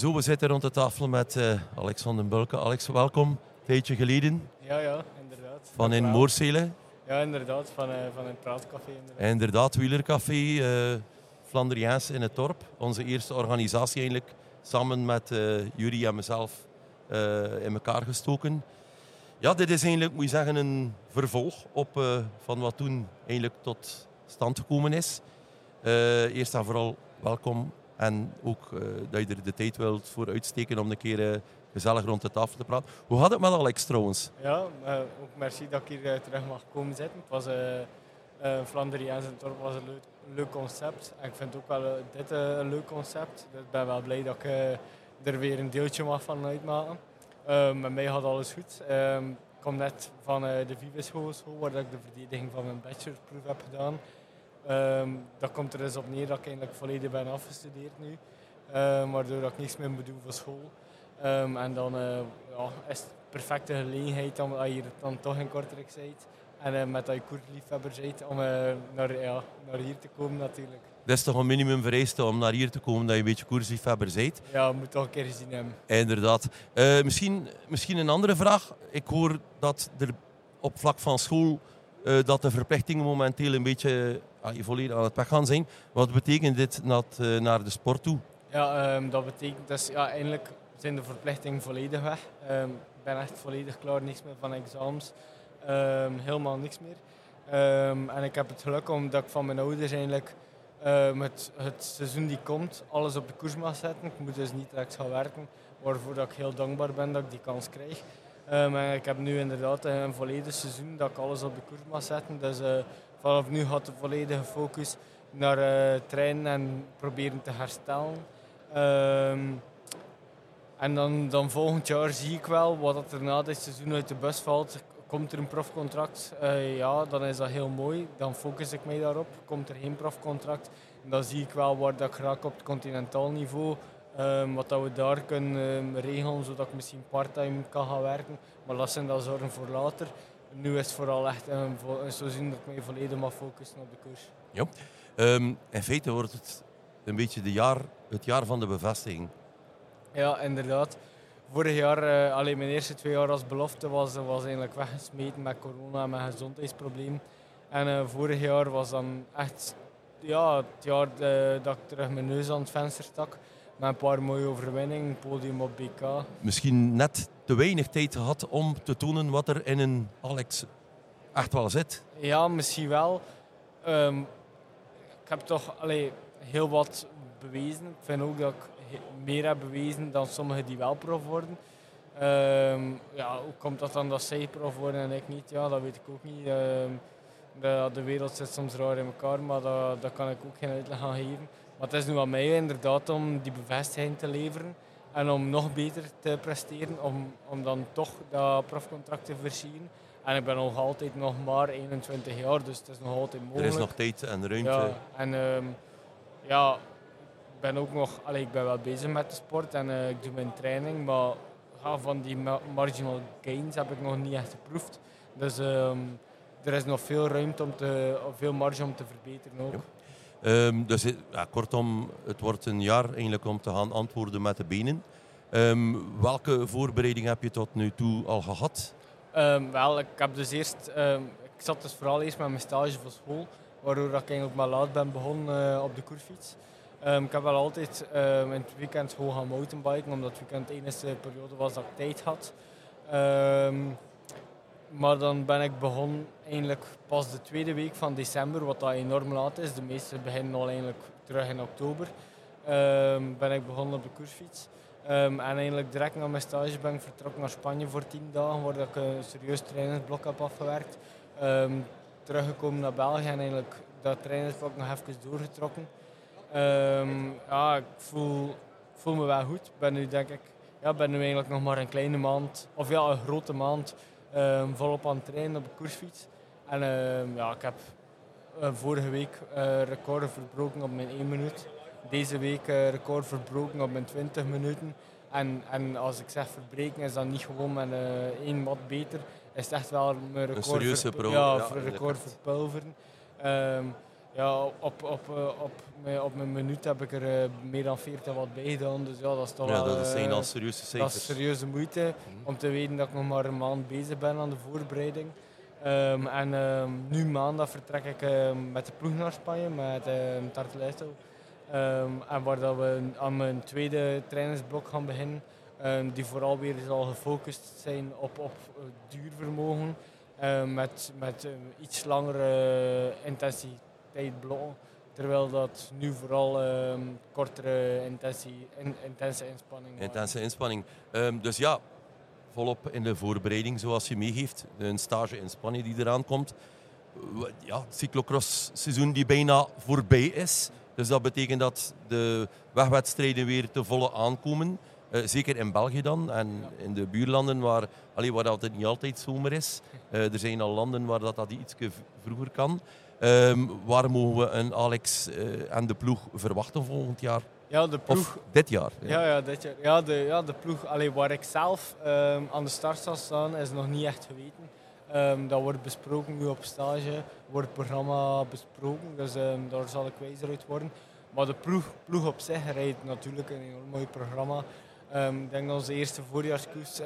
Zo, we zitten rond de tafel met uh, Alex van den Bulke. Alex, welkom. Een tijdje geleden. Ja, ja, inderdaad. Van in Moorsele. Ja, inderdaad. Van, uh, van het Praatcafé. Inderdaad, inderdaad Wielercafé. Uh, Flandriaans in het dorp. Onze eerste organisatie eigenlijk. Samen met Jury en mezelf in elkaar gestoken. Ja, dit is eigenlijk, moet je zeggen, een vervolg op van wat toen eigenlijk tot stand gekomen is. eerst en vooral welkom en ook uh, dat je er de tijd wilt voor uitsteken om een keer uh, gezellig rond de tafel te praten. Hoe gaat het met Alex trouwens? Ja, uh, ook merci dat ik hier terug mag komen zitten. Het was uh, Flandriaans en Torp was een leuk, concept. En ik vind ook wel dit een leuk concept. Ik ben wel blij dat ik er weer een deeltje mag van uitmaken. met mij gaat alles goed. Ik kom net van de Vives Hogeschool, waar ik de verdediging van mijn bachelorproef heb gedaan. Um, dat komt er dus op neer dat ik eigenlijk volledig ben afgestudeerd nu. Um, waardoor ik niets meer moet doen voor school. Um, en dan uh, ja, is het perfecte gelegenheid om als je dan toch in Kortrijk bent. En uh, met dat je koersliefhebber bent om uh, naar, ja, naar hier te komen natuurlijk. Dat is toch een minimum vereiste om naar hier te komen dat je een beetje koersliefhebber bent? Ja, moet toch een keer gezien hebben. Inderdaad. misschien, misschien een andere vraag. Ik hoor dat er op vlak van school dat de verplichtingen momenteel een beetje volledig aan het weggaan zijn. Wat betekent dit naar, naar de sport toe? Ja, um, dat betekent dus ja, eindelijk zijn de verplichtingen volledig weg. Um, ik ben echt volledig klaar, niks meer van examens, um, helemaal niks meer. en ik heb het geluk omdat ik van mijn ouders eigenlijk het, het seizoen die komt alles op de koers mag zetten. Ik moet dus niet direct gaan werken, waarvoor dat ik heel dankbaar ben dat ik die kans krijg. Um, ik heb nu inderdaad een volledig seizoen dat ik alles op de koers mag zetten. Dus uh, vanaf nu gaat de volledige focus naar uh, trainen en proberen te herstellen. Um, en dan, dan volgend jaar zie ik wel wat er na dit seizoen uit de bus valt. Komt er een profcontract? Uh, ja, dan is dat heel mooi. Dan focus ik mij daarop. Komt er geen profcontract? Dan zie ik wel waar dat ik raak op het continentaal niveau. Um, wat dat we daar kunnen um, regelen, zodat ik misschien parttime kan gaan werken. Maar dat zijn dan zorgen voor later. Nu is het vooral echt een, een seizoen dat ik mij volledig mag focussen op de koers. Ja. Um, in feite wordt het een beetje de jaar, het jaar van de bevestiging. Ja, inderdaad. Vorig jaar, uh, alleen mijn eerste twee jaar als belofte, was, was eigenlijk weggesmeten met corona en met gezondheidsprobleem. En uh, vorig jaar was dan echt ja, het jaar uh, dat ik terug mijn neus aan het venster stak. Met een paar mooie overwinningen, podium op BK. Misschien net te weinig tijd gehad om te tonen wat er in een Alex echt wel zit. Ja, misschien wel. Um, ik heb toch allee, heel wat bewezen. Ik vind ook dat ik meer heb bewezen dan sommigen die wel prof worden. Um, ja, hoe komt dat dan dat zij prof worden en ik niet? Ja, dat weet ik ook niet. Um, de, de, wereld zit soms raar in elkaar, maar dat, dat kan ik ook geen uitleg aan geven. Maar het is nu aan mij inderdaad om die bevestiging te leveren en om nog beter te presteren, om, om dan toch dat profcontract te versieren. En ik ben nog altijd nog maar 21 jaar, dus het is nog altijd mogelijk. Er is nog tijd en ruimte. Ja, en um, ja, ik ben ook nog, allee, ik ben wel bezig met de sport en uh, ik doe mijn training, maar ja, van die marginal gains heb ik nog niet echt geproefd. Dus um, er is nog veel ruimte om te, veel marge om te verbeteren ook. Ja. Um, dus ja, kortom, het wordt een jaar eigenlijk om te gaan antwoorden met de benen. Um, welke voorbereiding heb je tot nu toe al gehad? Um, wel, ik heb dus eerst, ik zat dus vooral eerst met mijn stage voor school, waardoor ik eigenlijk maar laat ben begonnen uh, op de koersfiets. ik heb wel altijd in het weekend gewoon gaan mountainbiken, omdat het weekend de enige periode was dat ik tijd had. Maar dan ben ik begonnen eigenlijk pas de tweede week van december, wat dat enorm laat is. De meeste beginnen al terug in oktober. Um, ben ik begonnen op de koersfiets. Um, en eigenlijk direct na mijn stage ben ik vertrokken naar Spanje voor tien dagen, waar ik een serieus trainingsblok heb afgewerkt. Um, teruggekomen naar België en eigenlijk dat trainingsblok nog even doorgetrokken. ja, ik voel, voel me wel goed. Ben nu denk ik, ja, ben nu eigenlijk nog maar een kleine maand, of ja, een grote maand Um, volop aan het trainen op de koersfiets. En um, ja, ik heb uh, vorige week uh, record verbroken op mijn 1 minuut. Deze week uh, record verbroken op mijn 20 minuten. En, en als ik zeg verbreken, is dat niet gewoon met één wat beter. Is het echt wel mijn record, een serieuze pro. Ja, ja, record verpulveren. Um, Ja, op, op, uh, op, mijn, op mijn minuut heb ik er uh, meer dan 40 wat bij gedaan. Dus ja, dat is toch ja, wel... dat zijn al uh, serieuze dat cijfers. is serieuze moeite Mhm. om te weten dat ik nog maar een maand bezig ben aan de voorbereiding. Ehm, en ehm, nu maandag vertrek ik ehm, met de ploeg naar Spanje, met um, Tarteletto. Ehm, en waar dat we aan mijn tweede trainingsblok gaan beginnen. die vooral weer zal gefocust zijn op, op eh, duurvermogen. met met eh, iets langere intensiteitsblokken. Terwijl dat nu vooral ehm, kortere intensie, in- intense inspanningen waren. Intense inspanning. Ehm, dus ja, volop in de voorbereiding zoals je meegeeft. Een stage in Spanje die eraan komt. Ja, het cyclocross seizoen die bijna voorbij is. Dus dat betekent dat de wegwedstrijden weer te volle aankomen. Eh, zeker in België dan en in de buurlanden waar, allee, waar dat het niet altijd zomer is. Eh, er zijn al landen waar dat, dat iets vroeger kan. Ehm, waar mogen we een Alex eh, en de ploeg verwachten volgend jaar? Ja, de ploeg. Of dit jaar? Ja, ja, dit jaar. Ja, de, ja, de ploeg allee, waar ik zelf ehm, aan de start zal staan, is nog niet echt geweten. Ehm, dat wordt besproken nu op stage, wordt het programma besproken, dus daar zal ik wijzer uit worden. Maar de ploeg, ploeg op zich rijdt natuurlijk een enorm mooi programma. Ik denk dat onze eerste voorjaarskoers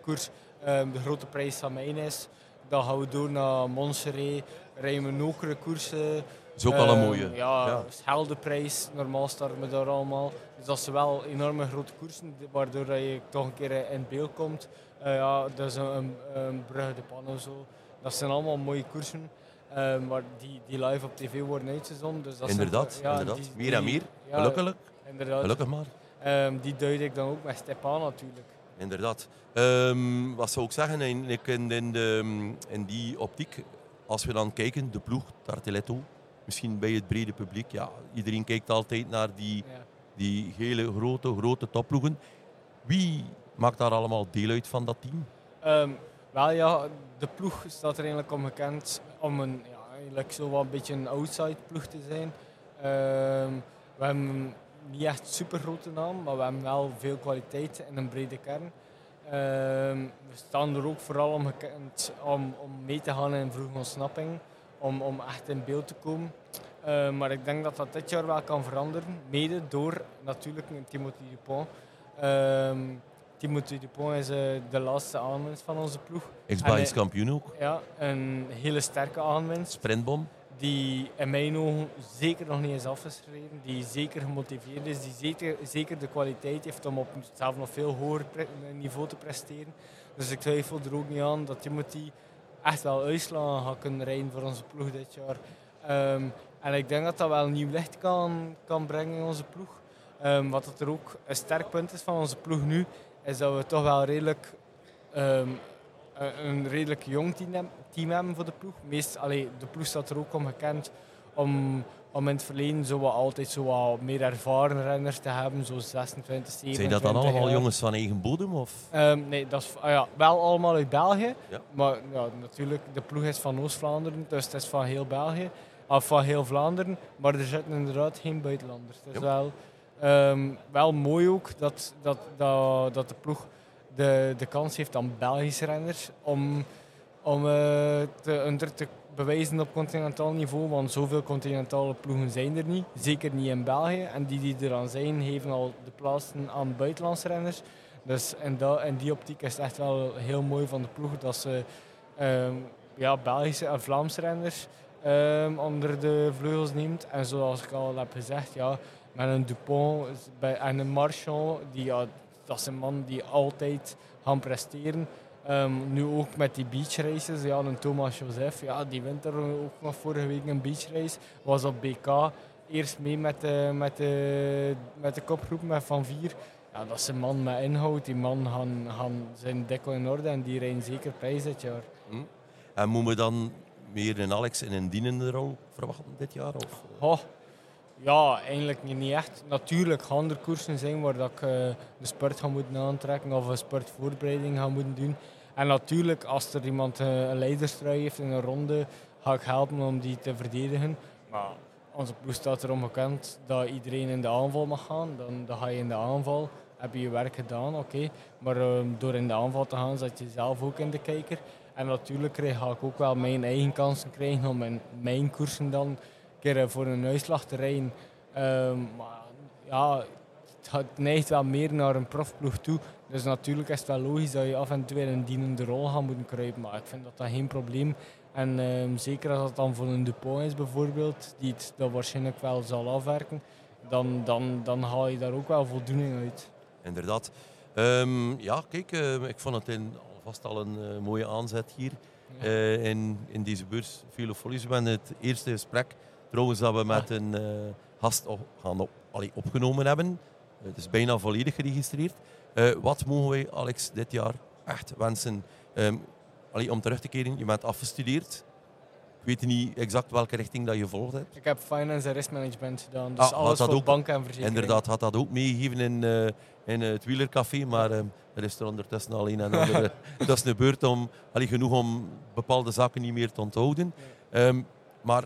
koers, de grote prijs van mijn is. Dan gaan we door naar Montserrat, rijden we nokere koersen. Dat is ook al een Ehm, mooie. Ja, Ja. Scheldeprijs, normaal starten we daar allemaal. Dus dat zijn wel enorme grote koersen, waardoor dat je toch een keer eh, in beeld komt. Eh, ja, dat is een, een, een Brugge de Pan of zo. Dat zijn allemaal mooie koersen, eh, maar die, die live op tv worden uitgezonden. Dus dat zijn- Inderdaad, ja, inderdaad. die- meer en meer. ja, Gelukkig, Inderdaad. gelukkig maar. Ehm, die duid ik dan ook met Stepan natuurlijk. Inderdaad. Ehm, wat zou ik zeggen in, in, in, de, in die optiek, als we dan kijken, de ploeg, Tarteletto, misschien bij het brede publiek, ja, iedereen kijkt altijd naar die, Ja. die hele grote, grote topploegen. Wie maakt daar allemaal deel uit van dat team? Ehm, wel ja, de ploeg staat er eigenlijk om gekend om een, ja, eigenlijk zo wat een beetje een outside ploeg te zijn. We hebben niet echt super grote naam, maar we hebben wel veel kwaliteit en een brede kern. Ehm, we staan er ook vooral om, gekend om, om mee te gaan in vroege ontsnapping, om, om echt in beeld te komen. Ehm, maar ik denk dat dat dit jaar wel kan veranderen, mede door natuurlijk Timothy Dupont. Ehm, Timothy Dupont is eh, de laatste aanwinst van onze ploeg. En, kampioen ook, Ja, een hele sterke aanwinst sprintbom. Die in mijn ogen zeker nog niet is afgeschreven, die zeker gemotiveerd is, die zeker, zeker de kwaliteit heeft om op zelf nog veel hoger niveau te presteren. Dus ik twijfel er ook niet aan dat Timothy echt wel uitslagen gaat kunnen rijden voor onze ploeg dit jaar. Ehm, en ik denk dat dat wel nieuw licht kan, kan brengen in onze ploeg. Ehm, wat er ook een sterk punt is van onze ploeg nu, is dat we toch wel redelijk ehm, een- een redelijk jong team, heb- team hebben voor de ploeg. Meest, allee, de ploeg staat er ook om gekend om, om in het verleden zo wat, altijd zo wat meer ervaren renners te hebben, zo 26, 27 Zijn dat dan allemaal jaar. jongens van eigen bodem? Of? Ehm, nee, dat is ah ja, wel allemaal uit België. Ja. Maar ja, natuurlijk, de ploeg is van Oost-Vlaanderen, dus het is van heel België. Of van heel Vlaanderen, maar er zitten inderdaad geen buitenlanders. Het is wel, ehm, wel mooi ook dat, dat, dat, dat de ploeg de, de kans heeft aan Belgische renners om, om eh, te, te bewijzen op continentaal niveau. Want zoveel continentale ploegen zijn er niet. Zeker niet in België. En die die er aan zijn, geven al de plaatsen aan buitenlandse renners. Dus in, dat, in die optiek is het echt wel heel mooi van de ploeg dat ze ehm, ja, Belgische en Vlaamse renners ehm, onder de vleugels neemt. En zoals ik al heb gezegd, ja, met een Dupont en een Marchand, die, ja, dat zijn mannen die altijd gaan presteren. Ehm, nu ook met die beachraces, ja, een Thomas Joseph, ja, die wint er ook nog vorige week een beachrace. Was op BK eerst mee met de, met de, met de kopgroep met Van Vier. Ja, dat is een man met inhoud. Die man gaan, gaan zijn dekkel in orde en die rijden zeker prijs dit jaar. Hm? En moeten we dan meer een Alex in een dienende rol verwachten dit jaar? Of? Oh, ja, eigenlijk niet- echt. Natuurlijk gaan er koersen zijn waar dat ik eh, de spurt ga moeten aantrekken of een spurtvoorbereiding ga moeten doen. En natuurlijk, als er iemand eh, een leiderstrui heeft in een ronde, ga ik helpen om die te verdedigen. Maar onze ploeg staat erom gekend dat iedereen in de aanval mag gaan. Dan, dan ga je in de aanval, heb je je werk gedaan, oké. Maar eh, door in de aanval te gaan, zet je zelf ook in de kijker. En natuurlijk ga ik ook wel mijn eigen kansen krijgen om in mijn koersen dan keer eh, voor een uitslag te rijden. Ehm, maar ja, het neigt wel meer naar een profploeg toe. Dus natuurlijk is het wel logisch dat je af en toe in een dienende rol gaat moeten kruipen. Maar ik vind dat dat geen probleem. En ehm, zeker als dat dan voor een Dupont is bijvoorbeeld, die het dat waarschijnlijk wel zal afwerken, dan, dan, dan haal je daar ook wel voldoening uit. Inderdaad. Ehm, ja, kijk, ik vond het in, alvast al een eh, mooie aanzet hier Ja. eh, in, in deze beurs. Filofolies. We hebben het eerste gesprek trouwens dat we met een eh, gast op, gaan op, allee, opgenomen hebben. Eh, het is bijna volledig geregistreerd. Eh, wat mogen wij, Alex, dit jaar echt wensen? Ehm, allee, om terug te keren, je bent afgestudeerd. Ik weet niet exact welke richting dat je volgt hebt. Ik heb finance en risk management gedaan, dus Ah, alles voor ook- banken en verzekeringen. Inderdaad, had dat ook meegegeven in, eh, in het wielercafé, maar ehm, er is er ondertussen al een en ander. eh, dat is een beurt om, allee, genoeg om bepaalde zaken niet meer te onthouden. Ehm, maar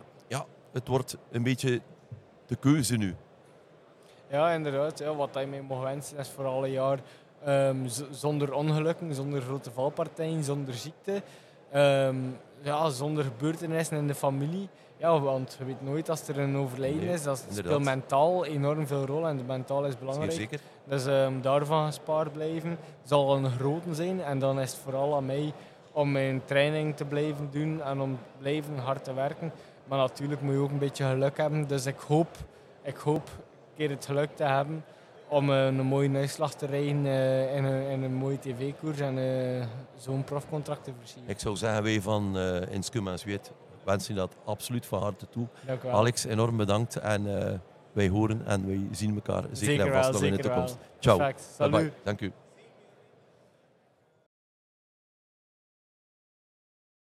het wordt een beetje de keuze nu. Ja, inderdaad. Ja, wat je mij mag wensen is vooral een jaar ehm, zonder ongelukken, zonder grote valpartijen, zonder ziekte. Ehm, ja, zonder gebeurtenissen in de familie. Ja, want je weet nooit als er een overlijden Nee, is. Dat speelt mentaal enorm veel rol en de mentaal is belangrijk. zeker. Dus ehm, daarvan gespaard blijven zal een grote zijn. En dan is het vooral aan mij om mijn training te blijven doen en om blijven hard te werken. Maar natuurlijk moet je ook een beetje geluk hebben. Dus ik hoop, ik hoop een keer het geluk te hebben om eh, een mooie uitslag te rijden eh, in, een, in een mooie tv-koers en eh, zo'n profcontract te voorzien. Ik zou zeggen, wij van Scum en Zweet wensen je dat absoluut van harte toe. Alex, enorm bedankt en wij horen en wij zien elkaar zeker, Zeker en vast wel, nog in de wel. toekomst. Ciao. Bye. Dank u.